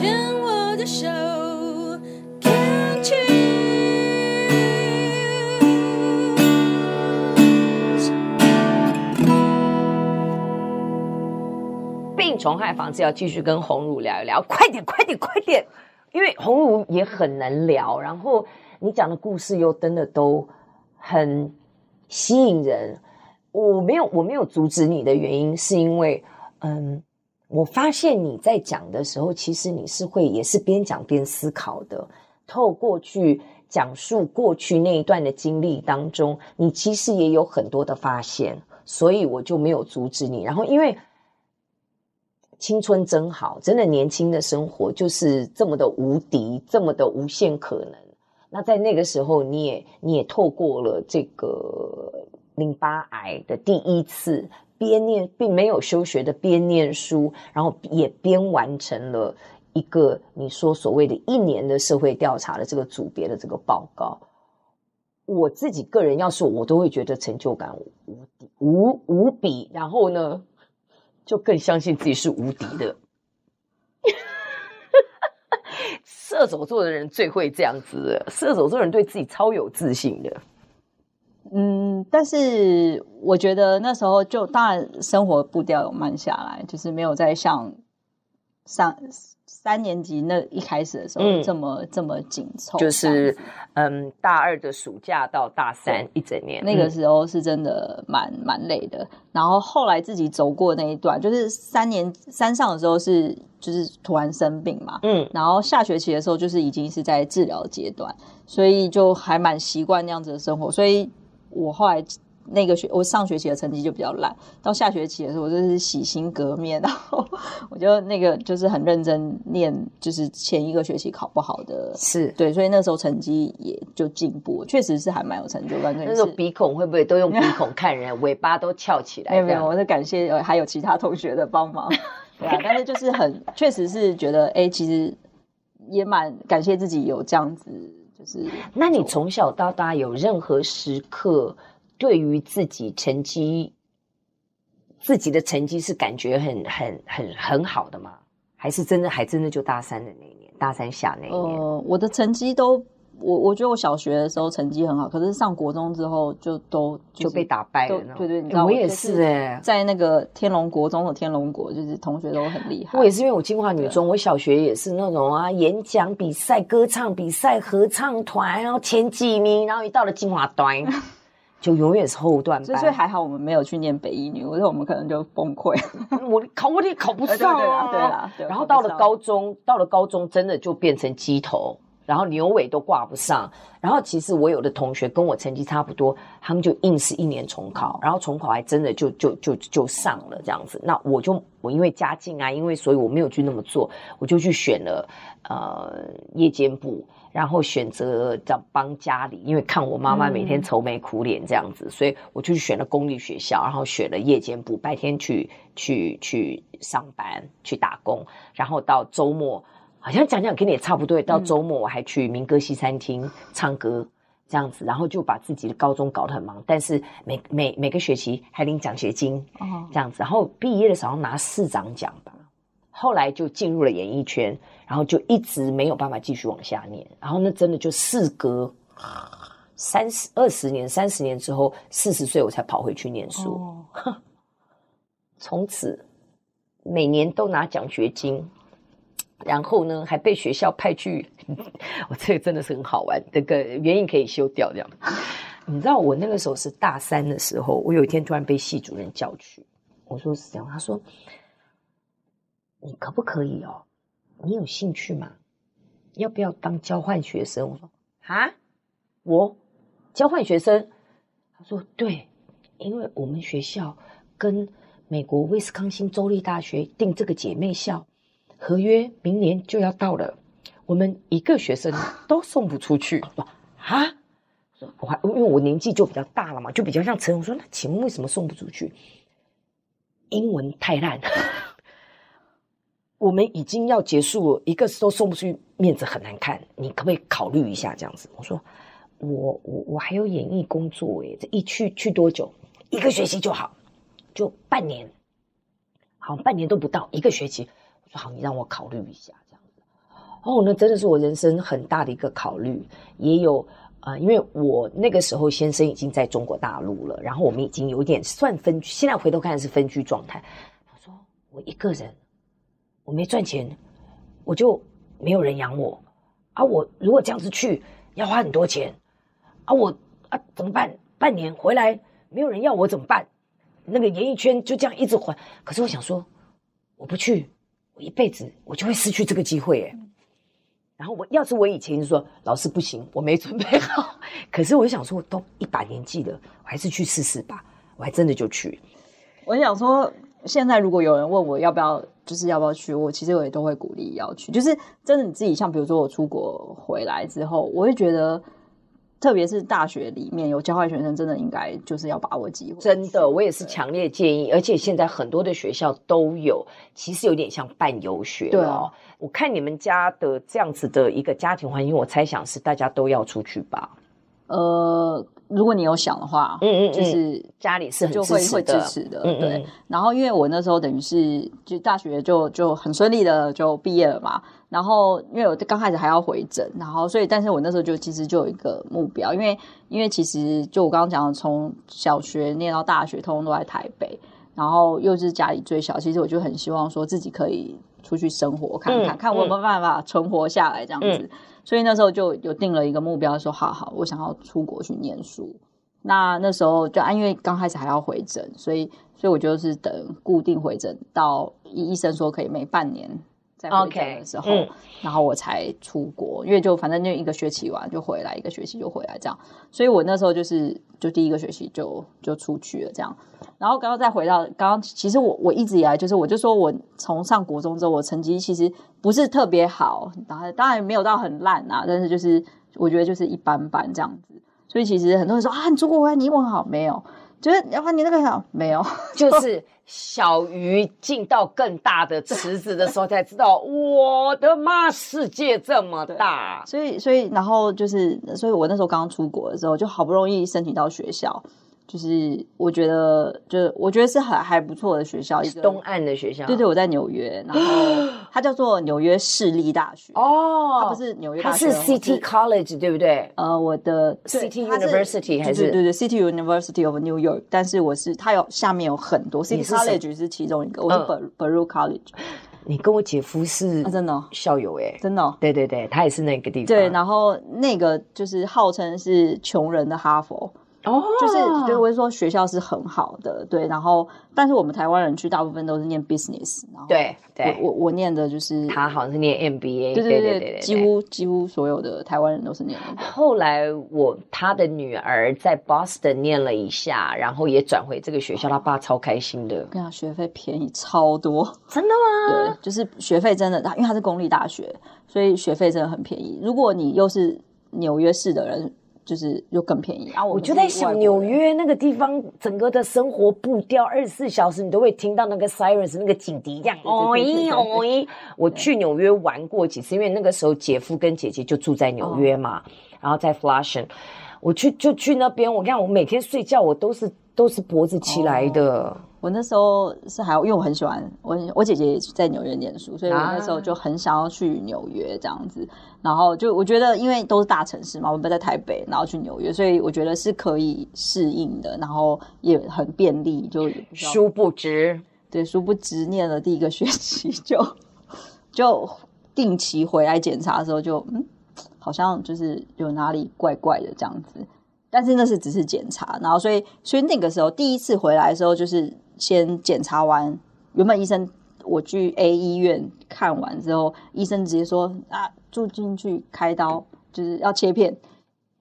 牵我的手，Can't you？病虫害防治要继续跟鸿儒聊一聊，快点，快点，快点！因为鸿儒也很能聊，然后你讲的故事又真的都很吸引人。我没有，我没有阻止你的原因，是因为，嗯，我发现你在讲的时候，其实你是会也是边讲边思考的。透过去讲述过去那一段的经历当中，你其实也有很多的发现，所以我就没有阻止你。然后，因为青春真好，真的年轻的生活就是这么的无敌，这么的无限可能。那在那个时候，你也你也透过了这个。淋巴癌的第一次边念，并没有休学的边念书，然后也边完成了一个你说所谓的一年的社会调查的这个组别的这个报告。我自己个人要说，我都会觉得成就感无敌无无比，然后呢，就更相信自己是无敌的。射手座的人最会这样子，射手座人对自己超有自信的。嗯，但是我觉得那时候就当然生活步调有慢下来，就是没有再像上三年级那一开始的时候这么、嗯、这么紧凑。就是嗯，大二的暑假到大三一整年，那个时候是真的蛮蛮累的。然后后来自己走过那一段，就是三年三上的时候是就是突然生病嘛，嗯，然后下学期的时候就是已经是在治疗阶段，所以就还蛮习惯那样子的生活，所以。我后来那个学，我上学期的成绩就比较烂，到下学期的时候，我就是洗心革面，然后我就那个就是很认真念，就是前一个学期考不好的，是对，所以那时候成绩也就进步，确实是还蛮有成就感。那时候鼻孔会不会都用鼻孔看人，尾巴都翘起来？没有没有，我是感谢还有其他同学的帮忙，对啊，但是就是很确实是觉得，哎，其实也蛮感谢自己有这样子。就是，那你从小到大有任何时刻对于自己成绩，自己的成绩是感觉很很很很好的吗？还是真的还真的就大三的那一年，大三下那一年？呃，我的成绩都。我我觉得我小学的时候成绩很好，可是上国中之后就都、就是、就被打败了。对对，你知道我也是哎、欸，在那个天龙国中的天龙国，就是同学都很厉害。我也是因为我金华女中，我小学也是那种啊，演讲比赛、歌唱比赛、合唱团，然后前几名，然后一到了金华端，就永远是后段班。所以还好我们没有去念北一女，我觉得我们可能就崩溃。我考我也考不上啊，对啦。然后到了高中，到了高中真的就变成鸡头。然后牛尾都挂不上，然后其实我有的同学跟我成绩差不多，他们就硬是一年重考，然后重考还真的就就就就上了这样子。那我就我因为家境啊，因为所以我没有去那么做，我就去选了呃夜间部，然后选择这帮家里，因为看我妈妈每天愁眉苦脸这样子，嗯、所以我就去选了公立学校，然后选了夜间部，白天去去去上班去打工，然后到周末。好像讲讲跟你也差不多，到周末我还去民歌西餐厅唱歌这样子，然后就把自己的高中搞得很忙，但是每每每个学期还领奖学金这样子，然后毕业的时候拿市长奖吧，后来就进入了演艺圈，然后就一直没有办法继续往下念，然后那真的就事隔三十二十年，三十年之后四十岁我才跑回去念书，从此每年都拿奖学金。然后呢，还被学校派去，我这个真的是很好玩。这个原因可以修掉这样。你知道我那个时候是大三的时候，我有一天突然被系主任叫去，我说是这样，他说你可不可以哦？你有兴趣吗？要不要当交换学生？我说啊，我交换学生？他说对，因为我们学校跟美国威斯康星州立大学订这个姐妹校。合约明年就要到了，我们一个学生都送不出去。说 啊，我还因为我年纪就比较大了嘛，就比较像陈。我说那请问为什么送不出去？英文太烂，我们已经要结束了，一个都送不出去，面子很难看。你可不可以考虑一下这样子？我说我我我还有演艺工作诶，这一去去多久？一个学期就好，就半年，好半年都不到，一个学期。说好，你让我考虑一下，这样子。哦，那真的是我人生很大的一个考虑，也有啊、呃，因为我那个时候先生已经在中国大陆了，然后我们已经有点算分居，现在回头看是分居状态。他说我一个人，我没赚钱，我就没有人养我啊！我如果这样子去，要花很多钱啊！我啊怎么办？半年回来没有人要我怎么办？那个演艺圈就这样一直还。可是我想说，我不去，我一辈子我就会失去这个机会诶。然后我要是我以前就说老师不行，我没准备好。可是我想说，都一把年纪了，我还是去试试吧。我还真的就去。我想说，现在如果有人问我要不要，就是要不要去，我其实我也都会鼓励要去。就是真的你自己，像比如说我出国回来之后，我会觉得。特别是大学里面有交换学生，真的应该就是要把握机会。真的，我也是强烈建议，而且现在很多的学校都有，其实有点像半游学。对哦，我看你们家的这样子的一个家庭环境，我猜想是大家都要出去吧？呃。如果你有想的话，嗯嗯，就是家里是很就会会支持的，嗯嗯对。然后因为我那时候等于是就大学就就很顺利的就毕业了嘛。然后因为我刚开始还要回诊，然后所以但是我那时候就其实就有一个目标，因为因为其实就我刚刚讲的，从小学念到大学，通通都在台北，然后又是家里最小，其实我就很希望说自己可以出去生活看看，嗯、看我有没有办法存活下来这样子。嗯所以那时候就有定了一个目标，说好好，我想要出国去念书。那那时候就啊因为刚开始还要回诊，所以所以我就是等固定回诊到医生说可以每半年再回诊的时候，okay, 嗯、然后我才出国。因为就反正就一个学期完就回来，一个学期就回来这样。所以我那时候就是就第一个学期就就出去了这样。然后刚刚再回到刚刚，其实我我一直以来就是我就说我从上国中之后，我成绩其实不是特别好，当然当然没有到很烂啊，但是就是我觉得就是一般般这样子。所以其实很多人说啊，你出国回来你英文好没有？觉得然后你那个好没有？就是小鱼进到更大的池子的时候才知道，我的妈，世界这么大。所以所以然后就是，所以我那时候刚刚出国的时候，就好不容易申请到学校。就是我觉得，就是我觉得是很还不错的学校，一个东岸的学校。对对，我在纽约，然后 它叫做纽约市立大学。哦，它不是纽约大学，它是 City College，对不对？呃，我的 City University 还是对对对 City University of New York，但是我是它有下面有很多 City College 是其中一个，我是 Baruch College。你跟我姐夫是真的校友哎，真的，对对对，他也是那个地方。对，然后那个就是号称是穷人的哈佛。哦，oh. 就是就是，我会说学校是很好的，对，然后但是我们台湾人去大部分都是念 business，然后对对，我我我念的就是他好像是念 MBA，对对对对，几乎几乎所有的台湾人都是念。后来我他的女儿在 Boston 念了一下，然后也转回这个学校，他爸超开心的。跟你讲，学费便宜超多，真的吗？对，就是学费真的，因为他是公立大学，所以学费真的很便宜。如果你又是纽约市的人。就是又更便宜啊！我就在想，纽约那个地方，整个的生活步调，二十四小时你都会听到那个 sirens 那个警笛这样。哦咦哦咦！我去纽约玩过几次，因为那个时候姐夫跟姐姐就住在纽约嘛，然后在 Flushing，我去就去那边。我看我每天睡觉，我都是都是脖子起来的。我那时候是还因为我很喜欢我，我姐姐也在纽约念书，所以我那时候就很想要去纽约这样子。然后就我觉得，因为都是大城市嘛，我们不在台北，然后去纽约，所以我觉得是可以适应的，然后也很便利。就殊不知，对，殊不知念了第一个学期就就定期回来检查的时候就，就嗯，好像就是有哪里怪怪的这样子。但是那是只是检查，然后所以所以那个时候第一次回来的时候就是。先检查完，原本医生我去 A 医院看完之后，医生直接说啊，住进去开刀，就是要切片。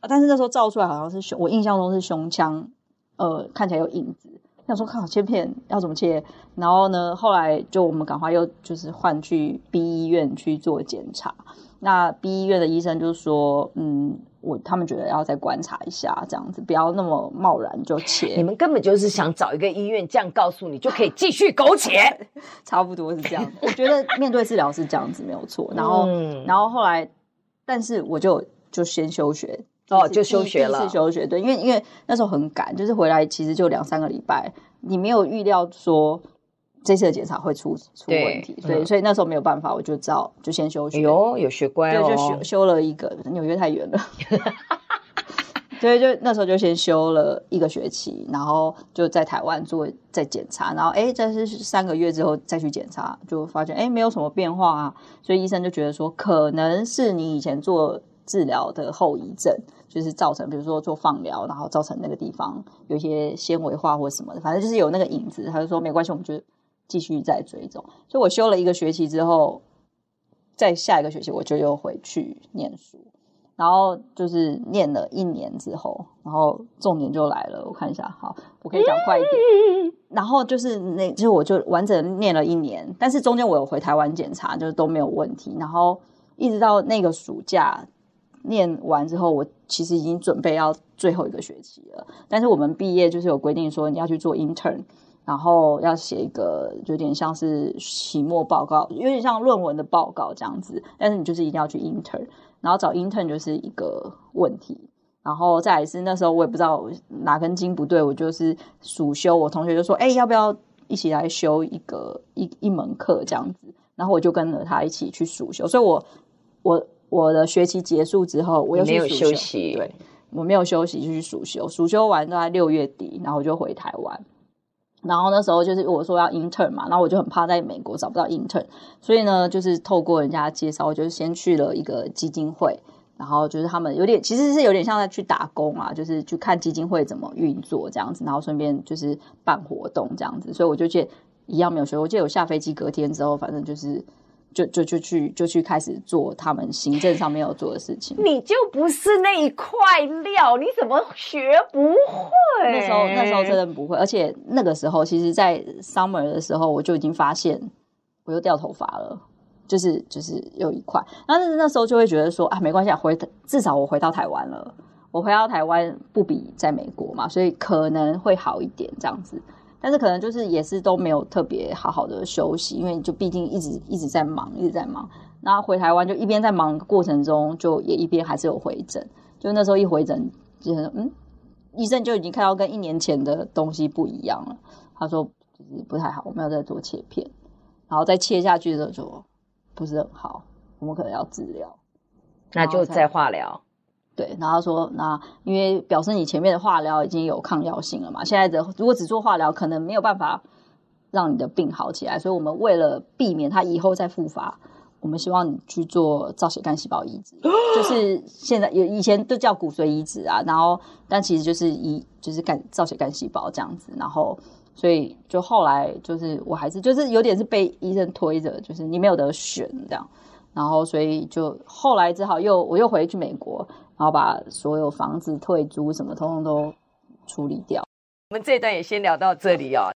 但是那时候照出来好像是胸，我印象中是胸腔，呃，看起来有影子。想说看好切片要怎么切，然后呢，后来就我们赶快又就是换去 B 医院去做检查。那 B 医院的医生就说，嗯。我他们觉得要再观察一下，这样子不要那么贸然就切。你们根本就是想找一个医院这样告诉你，就可以继续苟且。差不多是这样。我觉得面对治疗是这样子没有错。然后，嗯、然后后来，但是我就就先休学哦，就休学了。第一次休学，对，因为因为那时候很赶，就是回来其实就两三个礼拜，你没有预料说这次的检查会出出问题，所以、嗯、所以那时候没有办法，我就知道就先休学。有有学乖哦，对，就休休了一个，纽约太远了。所以就那时候就先休了一个学期，然后就在台湾做再检查，然后哎，这是三个月之后再去检查，就发现哎没有什么变化啊，所以医生就觉得说可能是你以前做治疗的后遗症，就是造成比如说做放疗，然后造成那个地方有一些纤维化或什么的，反正就是有那个影子，他就说没关系，我们就继续再追踪。所以我休了一个学期之后，在下一个学期我就又回去念书。然后就是念了一年之后，然后重点就来了。我看一下，好，我可以讲快一点。然后就是那，就是我就完整念了一年，但是中间我有回台湾检查，就是都没有问题。然后一直到那个暑假念完之后，我其实已经准备要最后一个学期了。但是我们毕业就是有规定说你要去做 intern，然后要写一个有点像是期末报告，有点像论文的报告这样子。但是你就是一定要去 intern。然后找 intern 就是一个问题，然后再来是那时候我也不知道哪根筋不对，我就是暑修，我同学就说：“哎，要不要一起来修一个一一门课这样子？”然后我就跟着他一起去暑修，所以我我我的学期结束之后，我又去暑修，休息，对，我没有休息就去暑休，暑休完都在六月底，然后我就回台湾。然后那时候就是我说要 intern 嘛，然后我就很怕在美国找不到 intern，所以呢，就是透过人家介绍，我就先去了一个基金会，然后就是他们有点其实是有点像在去打工啊，就是去看基金会怎么运作这样子，然后顺便就是办活动这样子，所以我就记得一样没有学，我记得我下飞机隔天之后，反正就是。就就就去就去开始做他们行政上面要做的事情。你就不是那一块料，你怎么学不会？那时候那时候真的不会，而且那个时候，其实，在 summer 的时候，我就已经发现我又掉头发了，就是就是有一块。但是那时候就会觉得说啊，没关系，回至少我回到台湾了，我回到台湾不比在美国嘛，所以可能会好一点这样子。但是可能就是也是都没有特别好好的休息，因为就毕竟一直一直在忙，一直在忙。然后回台湾就一边在忙的过程中，就也一边还是有回诊。就那时候一回诊，就是嗯，医生就已经看到跟一年前的东西不一样了。他说就是不太好，我们要再做切片，然后再切下去的时候就不是很好，我们可能要治疗，那就再化疗。对，然后说那因为表示你前面的化疗已经有抗药性了嘛，现在的如果只做化疗，可能没有办法让你的病好起来，所以我们为了避免它以后再复发，我们希望你去做造血干细胞移植，就是现在有以前都叫骨髓移植啊，然后但其实就是移就是干造血干细胞这样子，然后所以就后来就是我还是就是有点是被医生推着，就是你没有得选这样，然后所以就后来只好又我又回去美国。然后把所有房子退租什么，通通都处理掉。我们这段也先聊到这里哦。